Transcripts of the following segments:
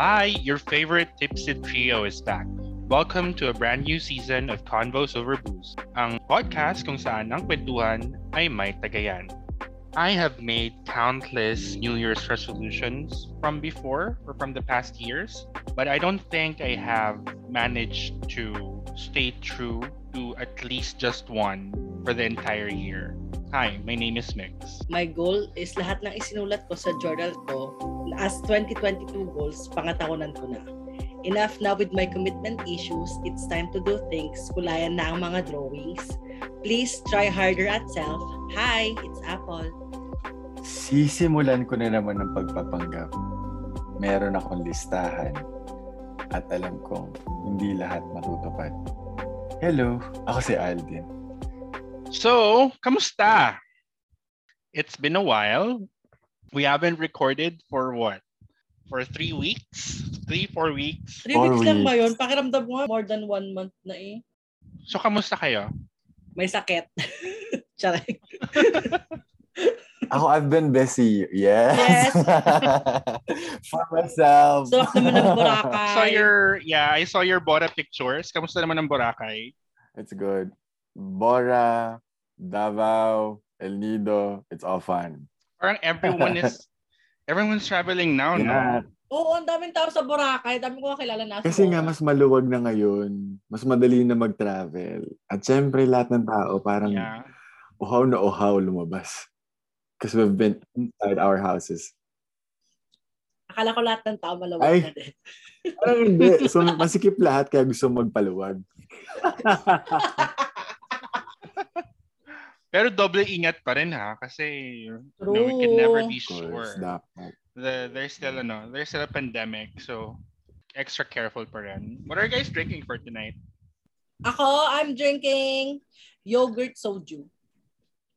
Hi, your favorite Tipsy Trio is back. Welcome to a brand new season of Convos Over Booze, ang podcast kung saan ang kwentuhan ay may tagayan. I have made countless New Year's resolutions from before or from the past years, but I don't think I have managed to stay true to at least just one for the entire year. Hi, my name is Mix. My goal is lahat ng isinulat ko sa journal ko as 2022 goals, pangatawanan ko na. Enough na with my commitment issues, it's time to do things, kulayan na ang mga drawings. Please try harder at self. Hi, it's Apple. Sisimulan ko na naman ng pagpapanggap. Meron akong listahan at alam kong hindi lahat matutupad. Hello, ako si Aldin. So, kamusta? It's been a while. We haven't recorded for what? For three weeks? Three, four weeks? Three Four weeks lang ba weeks. yun? Pakiramdam mo, more than one month na eh. So, kamusta kayo? May sakit. Charay. Ako, I've been busy. Yes. Yes. For myself. Suwak naman ng Boracay. saw your, yeah, I saw your Bora pictures. Kamusta naman ang Boracay? It's good. Bora, Davao, El Nido, it's all fun. Parang everyone is, everyone's traveling now, Yeah. no? Oo, ang daming tao sa Boracay. Dami ko kakilala na. Kasi nga, mas maluwag na ngayon. Mas madali na mag-travel. At syempre, lahat ng tao parang Yeah. uhaw na uhaw lumabas. Because we've been inside our houses. Akala ko lahat ng tao malawag Ay. na din. Parang hindi. So, masikip lahat kaya gusto magpaluwag. Pero doble ingat pa rin ha kasi you know, we can never be sure. The, there's still ano, there's still a pandemic so extra careful pa rin. What are you guys drinking for tonight? Ako, I'm drinking yogurt soju.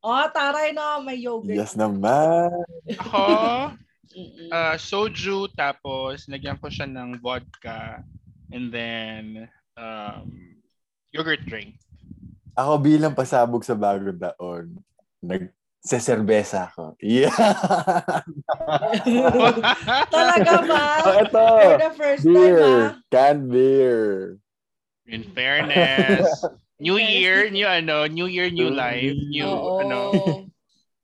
Oh, taray na, may yogurt. Yes naman. Ako, uh, soju tapos nagyan ko siya ng vodka and then um, yogurt drink. Ako bilang pasabog sa bagong taon, nag-seserbesa ako. Yeah! Talaga ba? oh, ito! For the first time, Beer! ah. Canned beer! In fairness, New Year, new ano, New Year, new life, new Oo. ano.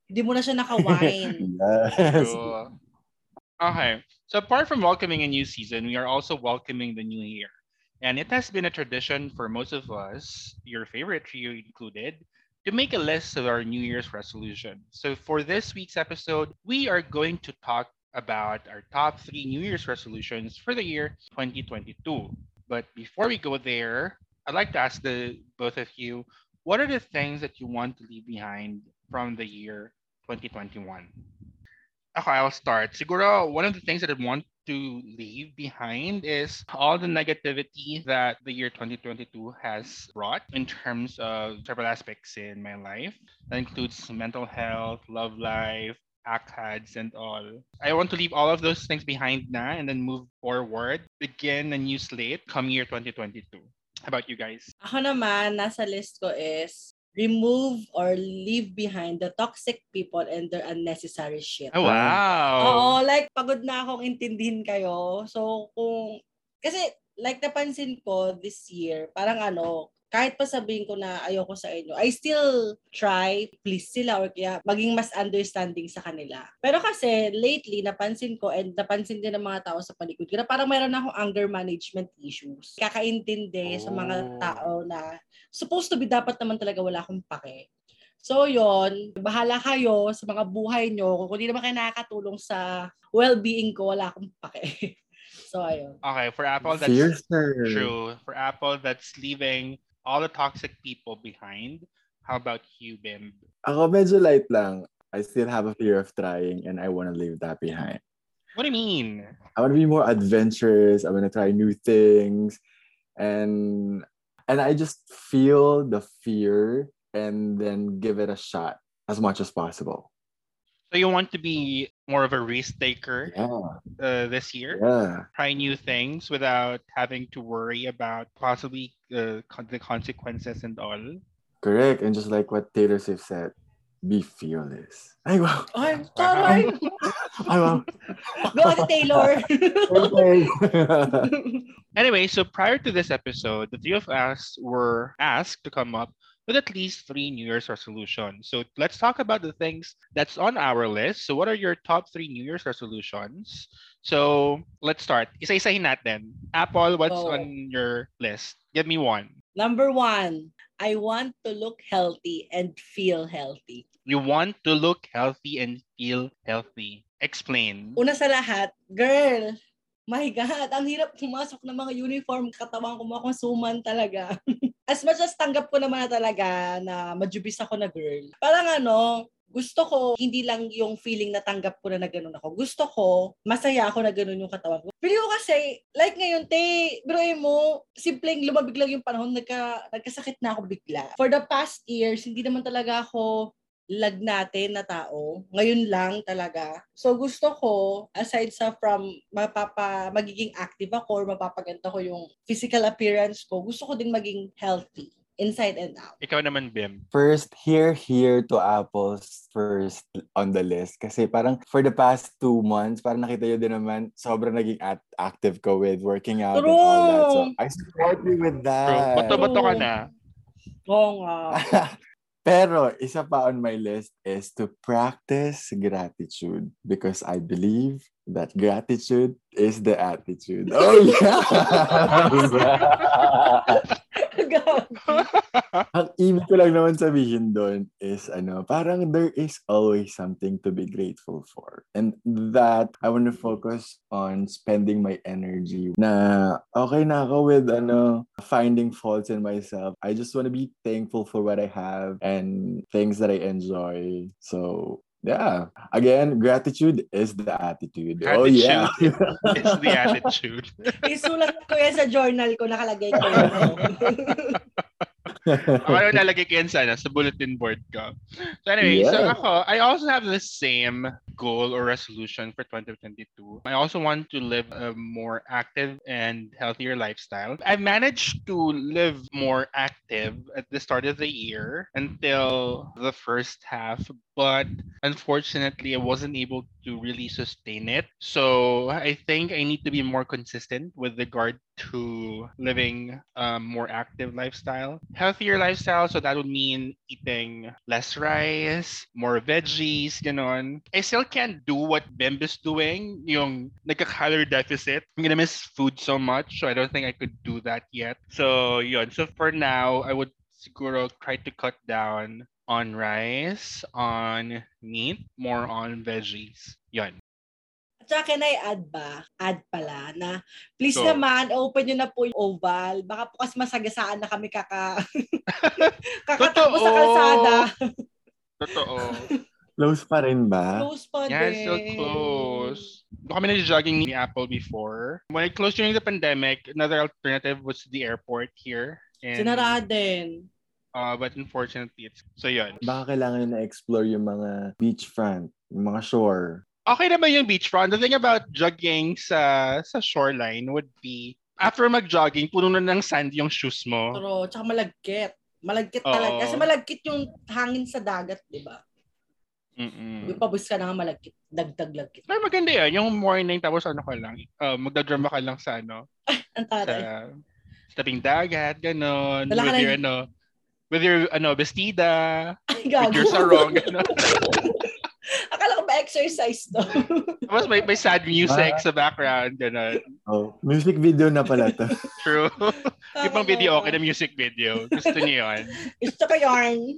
Hindi mo na siya naka-wine. Yes! So, okay. So apart from welcoming a new season, we are also welcoming the new year. And it has been a tradition for most of us, your favorite trio included, to make a list of our New Year's resolution. So for this week's episode, we are going to talk about our top three New Year's resolutions for the year 2022. But before we go there, I'd like to ask the both of you, what are the things that you want to leave behind from the year 2021? Okay, I'll start. Siguro, one of the things that I want to leave behind is all the negativity that the year 2022 has brought in terms of several aspects in my life. That includes mental health, love life, ACADS, and all. I want to leave all of those things behind now and then move forward, begin a new slate come year 2022. How about you guys? Ako naman, nasa list ko is remove or leave behind the toxic people and their unnecessary shit. Oh, wow. Oo, like pagod na akong intindihin kayo. So kung kasi like napansin ko this year, parang ano, kahit pa sabihin ko na ayoko sa inyo, I still try please sila or kaya maging mas understanding sa kanila. Pero kasi lately napansin ko and napansin din ng mga tao sa paligid ko na parang mayroon akong anger management issues. Kakaintindi sa mga Oh. tao na supposed to be dapat naman talaga wala akong pake. So yon, bahala kayo sa mga buhay nyo. Kung hindi naman kayo nakakatulong sa well-being ko, wala akong pake. so ayun. Okay, for Apple, that's Fiercer. True. For Apple, that's leaving all the toxic people behind. How about you, Bim? Ako medyo light lang. I still have a fear of trying and I want to leave that behind. What do you mean? I want to be more adventurous. I want to try new things. And and I just feel the fear and then give it a shot as much as possible. So you want to be more of a risk taker Yeah. uh, this year? Yeah. Try new things without having to worry about possibly uh, con- the consequences and all. Correct. And just like what Taylor Swift said, be fearless. Ay, wow. Ay, taray! Ay, wow. Go, Ate Taylor. Okay. Anyway, so prior to this episode, the three of us were asked to come up with at least three New Year's resolutions. So let's talk about the things that's on our list. So what are your top three New Year's resolutions? So let's start. Isa-isahin natin. Apple, what's Oh. on your list? Give me one. Number one, I want to look healthy and feel healthy. You want to look healthy and feel healthy. Explain. Una sa lahat, girl, my God, ang hirap pumasok ng mga uniform. Katawan ko mga suman talaga. as much as tanggap ko naman na talaga na majubis ako na girl. Parang ano, gusto ko, hindi lang yung feeling na tanggap ko na na ganun ako. Gusto ko, masaya ako na ganun yung katawan ko. Pero kasi, like ngayon, te, biruin mo, simpleng lumabig lang yung panahon, nagka, nagkasakit na ako bigla. For the past years, hindi naman talaga ako lagnate na tao. Ngayon lang talaga. So gusto ko, aside sa from mapapa, magiging active ako or mapapaganda ko yung physical appearance ko, gusto ko din maging healthy inside and out. Ikaw naman, Bim. First, here, here to Apple's first on the list. Kasi parang for the past two months, parang nakita nyo din naman, sobrang naging at- active ko with working out and all that. So, True. I support you with that. bato-bato ka na. Oo nga. Pero isa pa on my list is to practice gratitude because I believe that gratitude is the attitude. Oh yeah! Ang ibig ko lang naman sabihin doon is ano, parang there is always something to be grateful for. And that I want to focus on spending my energy na okay na ako with ano, finding faults in myself. I just want to be thankful for what I have and things that I enjoy. So, yeah. Again, gratitude is the attitude. Oh yeah. It's the attitude. Isulat ko yan sa journal ko, nakalagay ko yun. Ako ano nalagay ko yan sana sa bulletin board ko. So anyway, so ako, I also have the same goal or resolution for 2022. I also want to live a more active and healthier lifestyle. I've managed to live more active at the start of the year until the first half, but unfortunately, I wasn't able to really sustain it. So I think I need to be more consistent with regard to living a more active lifestyle. Healthier lifestyle, so that would mean eating less rice, more veggies, ganon. I still can't do what Bimb is doing, yung nagka-calorie deficit. I'm gonna miss food so much, so I don't think I could do that yet. So yun. So for now, I would siguro try to cut down on rice, on meat, more on veggies. Yun. At saka can I add ba? Add pala na please Go. naman open nyo na po yung oval. Baka po kasi masagasaan na kami kaka kakatakbo sa kalsada. Totoo. Close pa rin ba? Close pa Yeah, din. it's still close. Doon kami nag-jogging ni Apple before. When it closed during the pandemic, another alternative was the airport here. And, Sinara din. Uh, but unfortunately, it's... So yun. Baka kailangan na-explore yung mga beachfront, yung mga shore. Okay naman yung beachfront. The thing about jogging sa sa shoreline would be after mag-jogging, puno na ng sand yung shoes mo. Pero, tsaka malagkit. Malagkit Oo. talaga. Kasi malagkit yung hangin sa dagat, di ba? Mm-mm. Yung pabus ka na nga malagkit. Dagdag lagkit. Pero maganda yan. Yung morning, tapos ano ka lang, uh, magdadrama ka lang sa ano, Ang sa, taray. sa tabing dagat, ganon. With your, ano, with your, ano, bestida, Ay, with gago. your sarong, ganon. Akala ko ba exercise to? Tapos may, may sad music Ah. sa background, ganon. Oh, music video na pala to. True. Yung pang video, okay na music video. Gusto niyo yun. Gusto ko yarn.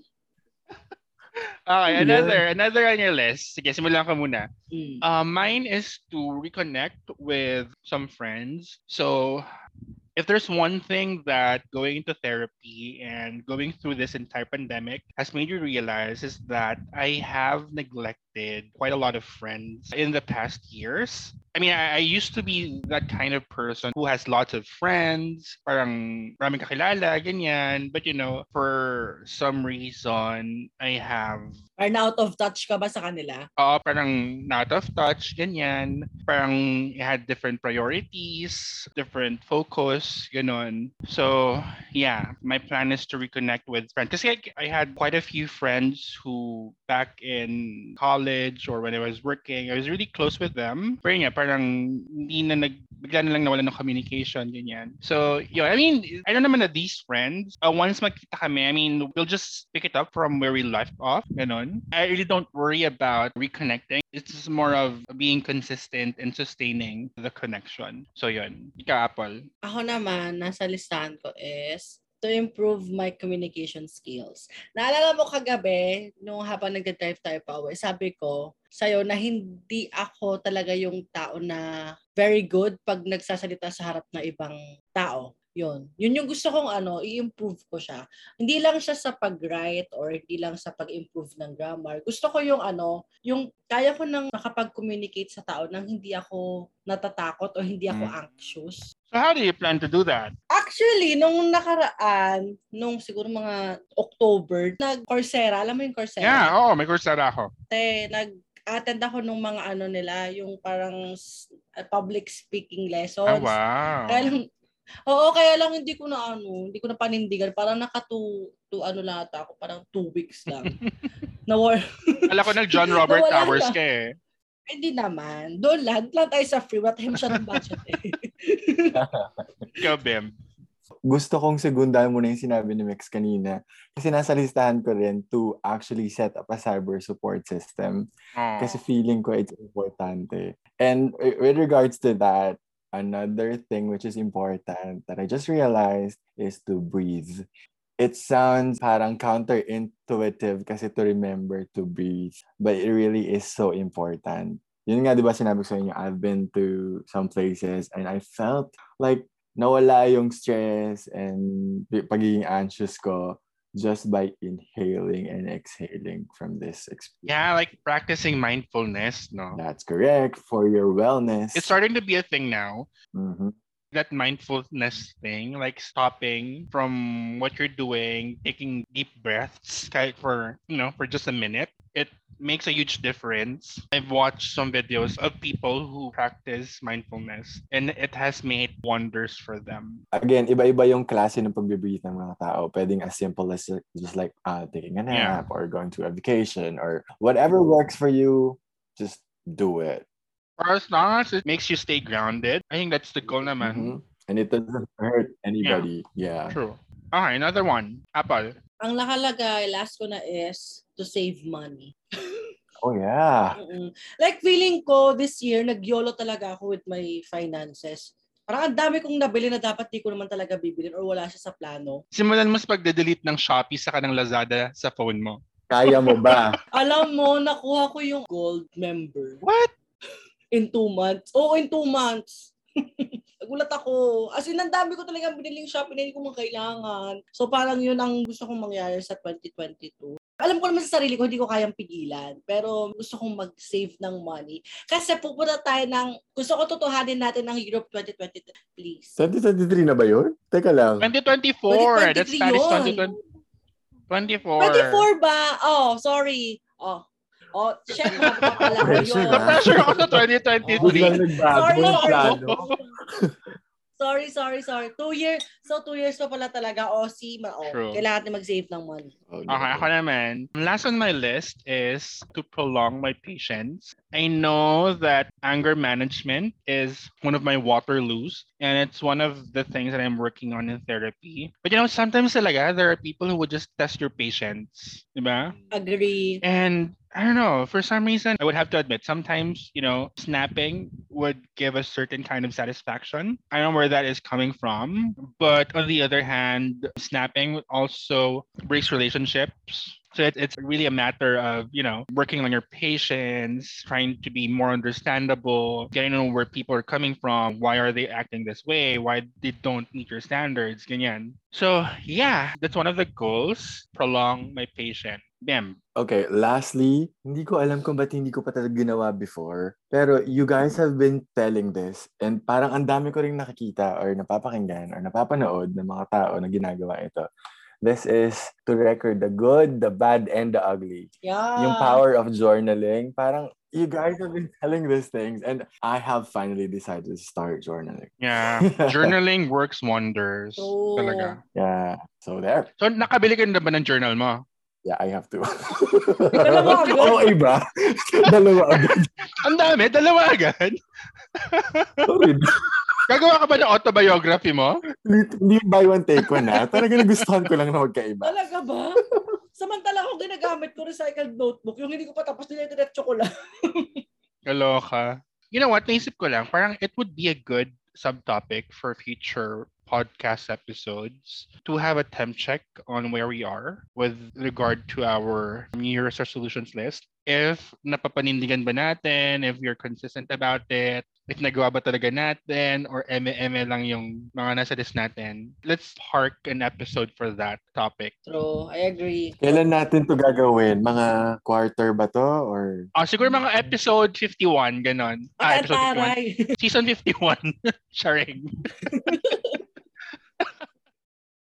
Okay, Yeah. another, another on your list. Sige, simulan ka muna. Mm. Uh, mine is to reconnect with some friends. So, if there's one thing that going into therapy and going through this entire pandemic has made you realize is that I have neglected quite a lot of friends in the past years. I mean, I, I used to be that kind of person who has lots of friends, parang maraming kakilala, ganyan. But you know, for some reason, I have na out of touch ka ba sa kanila? Oo, parang not of touch, ganyan. Parang I had different priorities, different focus, ganon. So, yeah, my plan is to reconnect with friends. Kasi I, I had quite a few friends who back in college or when I was working, I was really close with them. Pero nga, parang hindi na nag, bigla na lang nawala ng communication, ganyan. So, yun, I mean, I don't naman na these friends, uh, once magkita kami, I mean, we'll just pick it up from where we left off, ganon. I really don't worry about reconnecting. It's more of being consistent and sustaining the connection. So yun. Ika, Apple. Ako naman, nasa listahan ko is to improve my communication skills. Naalala mo kagabi, nung habang nagda-drive tayo pa uwi, sabi ko sa'yo na hindi ako talaga yung tao na very good pag nagsasalita sa harap ng ibang tao. Yun. Yun yung gusto kong ano, i-improve ko siya. Hindi lang siya sa pag-write or hindi lang sa pag-improve ng grammar. Gusto ko yung ano, yung kaya ko nang makapag-communicate sa tao nang hindi ako natatakot o hindi ako Mm. anxious. So how do you plan to do that? Actually, nung nakaraan, nung siguro mga October, nag-Coursera. Alam mo yung Coursera? Yeah, oo, may kursara ako. Te, nag-attend ako nung mga ano nila, yung parang uh, public speaking Oh, lessons. wow. Kaya lang, oo, kaya lang hindi ko na ano, hindi ko na panindigan. Parang naka two, two ano lang ata ako, parang two weeks lang. na war, Alam ko nag John Robert Towers na. ka eh. hindi naman. Doon lang, doon lang tayo sa free. Wala tayo masyadong budget eh. Ikaw, Bim. Gusto kong segundahan muna yung sinabi ni Mex kanina. Kasi nasa listahan ko rin to actually set up a cyber support system. Kasi feeling ko it's importante. And with regards to that, another thing which is important that I just realized is to breathe. It sounds parang counterintuitive kasi to remember to breathe. But it really is so important. Yun nga, di ba sinabi ko sa inyo, I've been to some places and I felt like nawala yung stress and pagiging anxious ko just by inhaling and exhaling from this experience. Yeah, like practicing mindfulness, no? That's correct for your wellness. It's starting to be a thing now. Mhm. that mindfulness thing, like stopping from what you're doing, taking deep breaths for, you know, for just a minute, it makes a huge difference. I've watched some videos of people who practice mindfulness and it has made wonders for them. Again, iba-iba yung klase ng pag-breathe ng mga tao. Pwedeng as simple as just like uh, taking a Yeah. nap or going to a vacation or whatever works for you, just do it. Or as long as it makes you stay grounded, I think that's the goal naman. Mhm. And it doesn't hurt anybody. Yeah. True. Okay, another one. Apple. Ang nakalagay, last ko na is to save money. Oh, yeah. Mm-mm. Like feeling ko this year, nag-YOLO talaga ako with my finances. Parang ang dami kong nabili na dapat di ko naman talaga bibilin or wala siya sa plano. Simulan mo sa pagde-delete ng Shopee sa ng Lazada sa phone mo. Kaya mo ba? Alam mo, nakuha ko yung gold member What? in two months. Oo, in two months. Nagulat ako. As in, ang dami ko talaga biniling shopping na hindi ko man kailangan. So parang yun ang gusto kong mangyari sa 2022. Alam ko naman sa sarili ko, hindi ko kayang pigilan. Pero gusto kong mag-save ng money. Kasi pupunta tayo ng, gusto ko tutuhanin natin ng Europe 2023, please. 2023 na ba yun? Teka lang. 2024. That's 2023 Paris yun. 2020. 24. 24 ba? Oh, sorry. Oh. Oh, shit, pala ko Pressure yun. na. Na-pressure ako sa Biglang 2023. nagbago Sorry, yung sorry. Sorry, sorry. Two years. So, two years pa pala talaga. O, si, ma, oh, True. kailangan natin mag-save ng money. Oh, Okay, ako naman. Last on my list is to prolong my patience. I know that anger management is one of my Waterloos, and it's one of the things that I'm working on in therapy. But you know, sometimes talaga, there are people who would just test your patience. Diba? Agree. And I don't know, for some reason, I would have to admit, sometimes, you know, snapping would give a certain kind of satisfaction. I don't know where that is coming from. But on the other hand, snapping would also breaks relationships. So it, it's really a matter of, you know, working on your patience, trying to be more understandable, getting to know where people are coming from, why are they acting this way, why they don't meet your standards, ganyan. So yeah, that's one of the goals, prolong my patience. Bam. Okay, lastly, hindi ko alam kung ba't hindi ko pa talaga ginawa before. Pero you guys have been telling this and parang ang dami ko rin nakikita or napapakinggan or napapanood ng mga tao na ginagawa ito. This is to record the good, the bad, and the ugly. Yeah. Yung power of journaling. Parang you guys have been telling these things and I have finally decided to start journaling. Yeah. Journaling works wonders. True. Talaga. Yeah. So there. So, nakabili ka na ba ng journal mo? Yeah, I have to. Dalawa agad? Oo, iba. Dalawa agad. Ang dami, dalawa agad. Sorry. Gagawa ka ba ng autobiography mo? Hindi yung buy one take one na. Talaga nagustuhan ko lang na magkaiba. Talaga ba? Samantala ako ginagamit ko recycled notebook. Yung hindi ko pa tapos nila diretso ko lang. Kaloka. You know what? Naisip ko lang, parang it would be a good subtopic for future podcast episodes to have a temp check on where we are with regard to our New Year's resolutions list. If napapanindigan ba natin, if we're consistent about it, if nagawa ba talaga natin, or eme-eme lang yung mga nasa list natin. Let's park an episode for that topic. True. I agree. Kailan natin to gagawin? Mga quarter ba to? Or Ah, siguro mga episode 51, ganon. Ah, episode 51. Taray. Season 51. Sharing.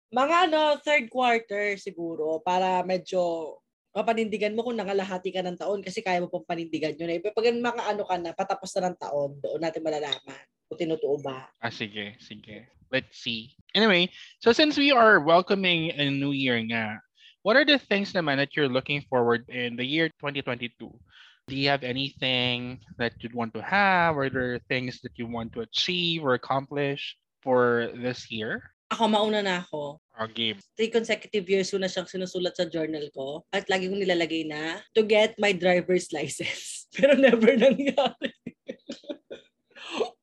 Mga ano, third quarter siguro para medyo mapanindigan mo kung nangalahati ka ng taon kasi kaya mo pong panindigan yun. Eh. Pag mga ano ka na, patapos na ng taon, doon natin malalaman kung tinutuo ba. Ah, sige, sige. Let's see. Anyway, so since we are welcoming a new year nga, what are the things naman that you're looking forward in the year 2022? Do you have anything that you'd want to have? Or are there things that you want to achieve or accomplish for this year? Ako, mauna na ako. Our game. Three consecutive years ko na siyang sinusulat sa journal ko at lagi kong nilalagay na to get my driver's license. Pero never nangyari.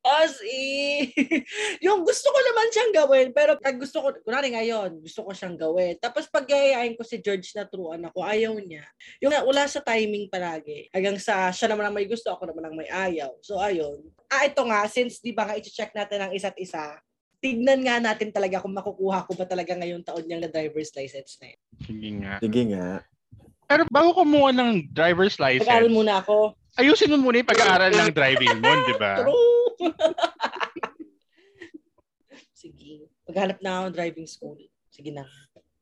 As in, yung gusto ko naman siyang gawin, pero pag gusto ko, kunwari ngayon, gusto ko siyang gawin. Tapos pag ko si George na truan ako, ayaw niya. Yung wala sa timing palagi. Hanggang sa siya naman ang may gusto, ako naman ang may ayaw. So ayun. Ah, ito nga, since di ba nga i-check natin ang isa't isa, tignan nga natin talaga kung makukuha ko ba talaga ngayong taon niyang na driver's license na yun. Sige nga. sige nga. Pero bago kumuha ng driver's license, Pag-aaral muna ako. ayusin mo muna yung pag-aaral ng driving mo, di ba? True. Sige. Maghanap na ako ng driving school. Sige na.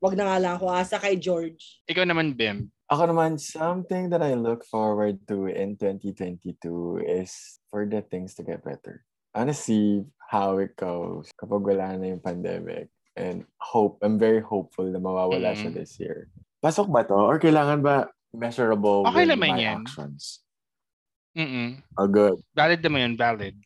Wag na nga lang ako asa kay George. Ikaw naman, Bim. Ako naman, something that I look forward to in 2022 is for the things to get better. See how it goes kapag wala na yung pandemic. And hope, I'm very hopeful na mawawala Mm. siya this year. Pasok ba to? Or kailangan ba measurable Okay with naman my yan. actions? Mm-mm. Oh, good. Valid naman yun, valid.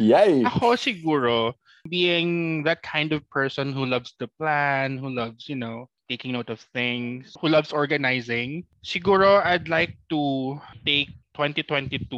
Yay! Ako siguro, being that kind of person who loves to plan, who loves, you know, taking note of things, who loves organizing, siguro I'd like to take 2022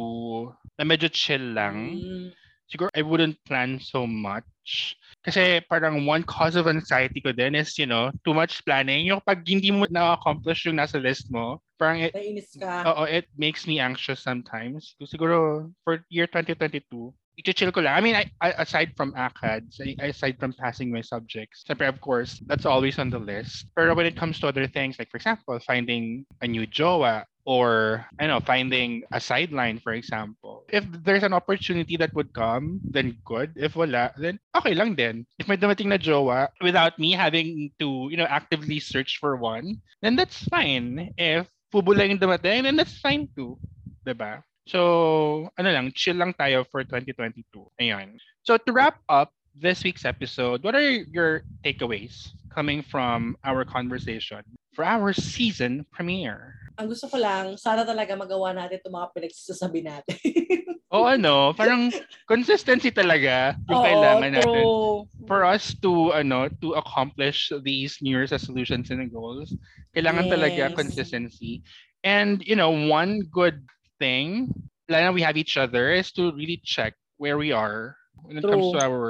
na medyo chill lang. Mm. Siguro I wouldn't plan so much. Kasi parang one cause of anxiety ko din is, you know, too much planning. Yung pag hindi mo na-accomplish yung nasa list mo, parang it, Nainis ka. Oo, it makes me anxious sometimes. Siguro for year 2022, i-chill ko lang. I mean, I, I, aside from ACADS, aside from passing my subjects, syempre, of course, that's always on the list. Pero when it comes to other things, like for example, finding a new jowa or, I know, finding a sideline, for example. If there's an opportunity that would come, then good. If wala, then okay lang din. If may dumating na jowa without me having to, you know, actively search for one, then that's fine. If fubo lang yung dumating, then that's fine too. 'Di ba? So, ano lang, chill lang tayo for 2022. Ayan. So, to wrap up this week's episode, what are your takeaways coming from our conversation for our season premiere? Ang gusto ko lang, sana talaga magawa natin itong mga pinagsasabi natin. O ano, parang consistency talaga yung Oo, kailangan natin. true. For us to ano to accomplish these New Year's resolutions and goals, kailangan talaga Yes. consistency. And you know, one good thing, lalo we have each other, is to really check where we are when it comes to True. our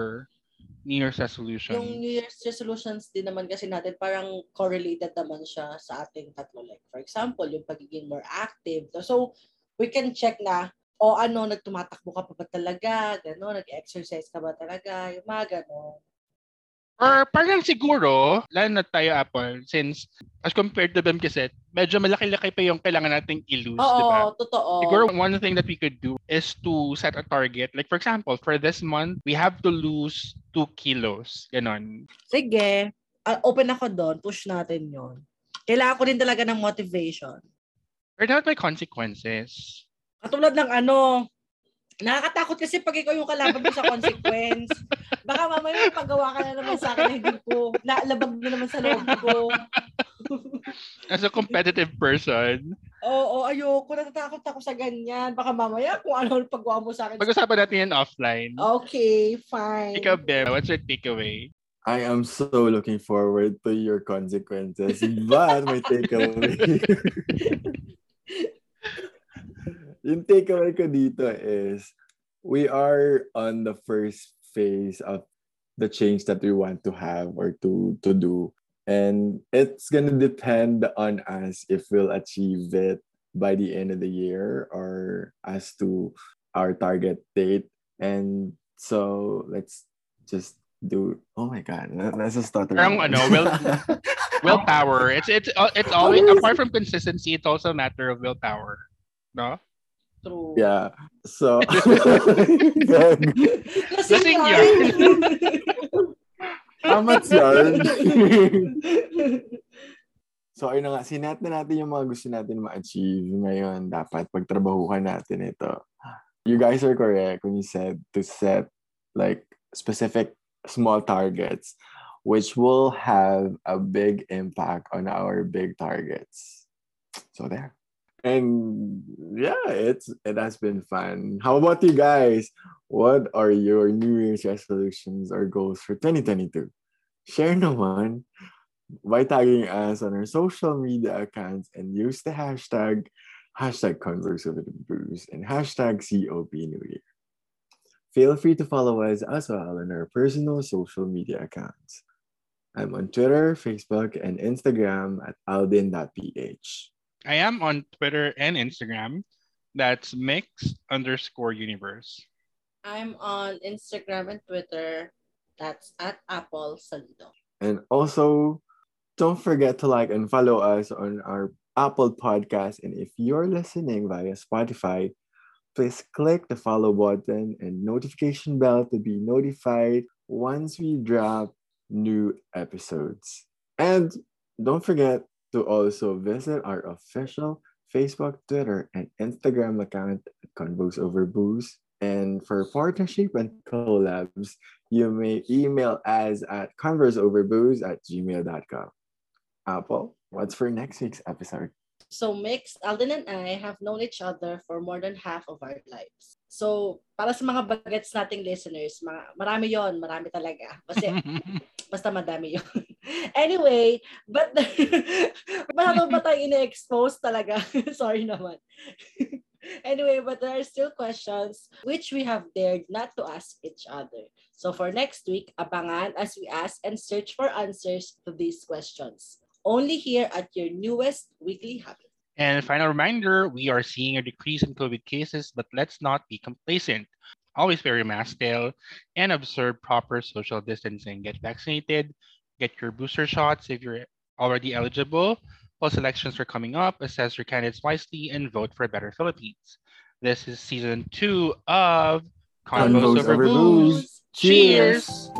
New Year's resolution. Yung New Year's resolutions din naman kasi natin parang correlated naman siya sa ating tatlo. Like, for example, yung pagiging more active. So, we can check na, o ano, nagtumatakbo ka pa ba talaga? Gano'n, nag-exercise ka ba talaga? Yung mga gano'n. Or parang siguro, lalo na tayo Apple, since as compared to them kasi, medyo malaki-laki pa yung kailangan nating i-lose, Oo, di ba? totoo. Siguro one thing that we could do is to set a target. Like for example, for this month, we have to lose 2 kilos. Ganon. Sige. Ah, open ako doon. Push natin yon. Kailangan ko din talaga ng motivation. Not by consequences. Katulad ng ano, nakakatakot kasi pag ikaw yung kalaban mo sa consequence. Baka mamaya paggawa ka na naman sa akin hindi ko, naalabag na naman sa loob ko. As a competitive person, Oo, ayoko. Natatakot ako sa ganyan. Baka mamaya kung ano ang paggawa mo sa akin. pag-usapan natin yan offline. Okay, fine. Ikaw, Beb, what's your takeaway? I am so looking forward to your consequences. But my takeaway. yung takeaway ko dito is we are on the first phase of the change that we want to have or to to do. And it's gonna depend on us if we'll achieve it by the end of the year or as to our target date. And so let's just do oh my god stutter Parang ako. ano, will- Willpower. It's it's it's always apart from consistency, it's also a matter of willpower. No? True. yeah so Lasing yarn. Amat yarn. so ayun na nga sinet na natin yung mga gusto natin ma-achieve ngayon dapat pagtrabahuhan natin ito you guys are correct when you said to set like specific small targets which will have a big impact on our big targets so there and yeah it's it has been fun. How about you guys? What are your new year's resolutions or goals for 2022 share naman by tagging us on our social media accounts and use the hashtag hashtag converse the and hashtag cop new year. Feel free to follow us as well on our personal social media accounts. I'm on twitter facebook and instagram at aldin.ph I am on Twitter and Instagram. That's mix underscore universe. I'm on Instagram and Twitter. That's at Apple Salido. And also, don't forget to like and follow us on our Apple podcast. And if you're listening via Spotify, please click the follow button and notification bell to be notified once we drop new episodes. And don't forget to also visit our official Facebook, Twitter, and Instagram account at Convos Over Booze. And for partnership and collabs, you may email us at converseoverbooze at gmail.com. Apple, what's for next week's episode? So Mix, Alden and I have known each other for more than half of our lives. So para sa mga bagets nating listeners, mga, marami yon, marami talaga. Kasi basta madami yun. Anyway, but masyado ba tayo ina-expose talaga? Sorry naman. anyway, but there are still questions which we have dared not to ask each other. So for next week, abangan as we ask and search for answers to these questions. Only here at your newest weekly habit. And final reminder, we are seeing a decrease in COVID cases, but let's not be complacent. Always wear your mask still and observe proper social distancing. Get vaccinated, get your booster shots if you're already eligible. While elections are coming up, assess your candidates wisely and vote for a better Philippines. This is season two of Convos Convos Over Over Booze. Booze. Cheers!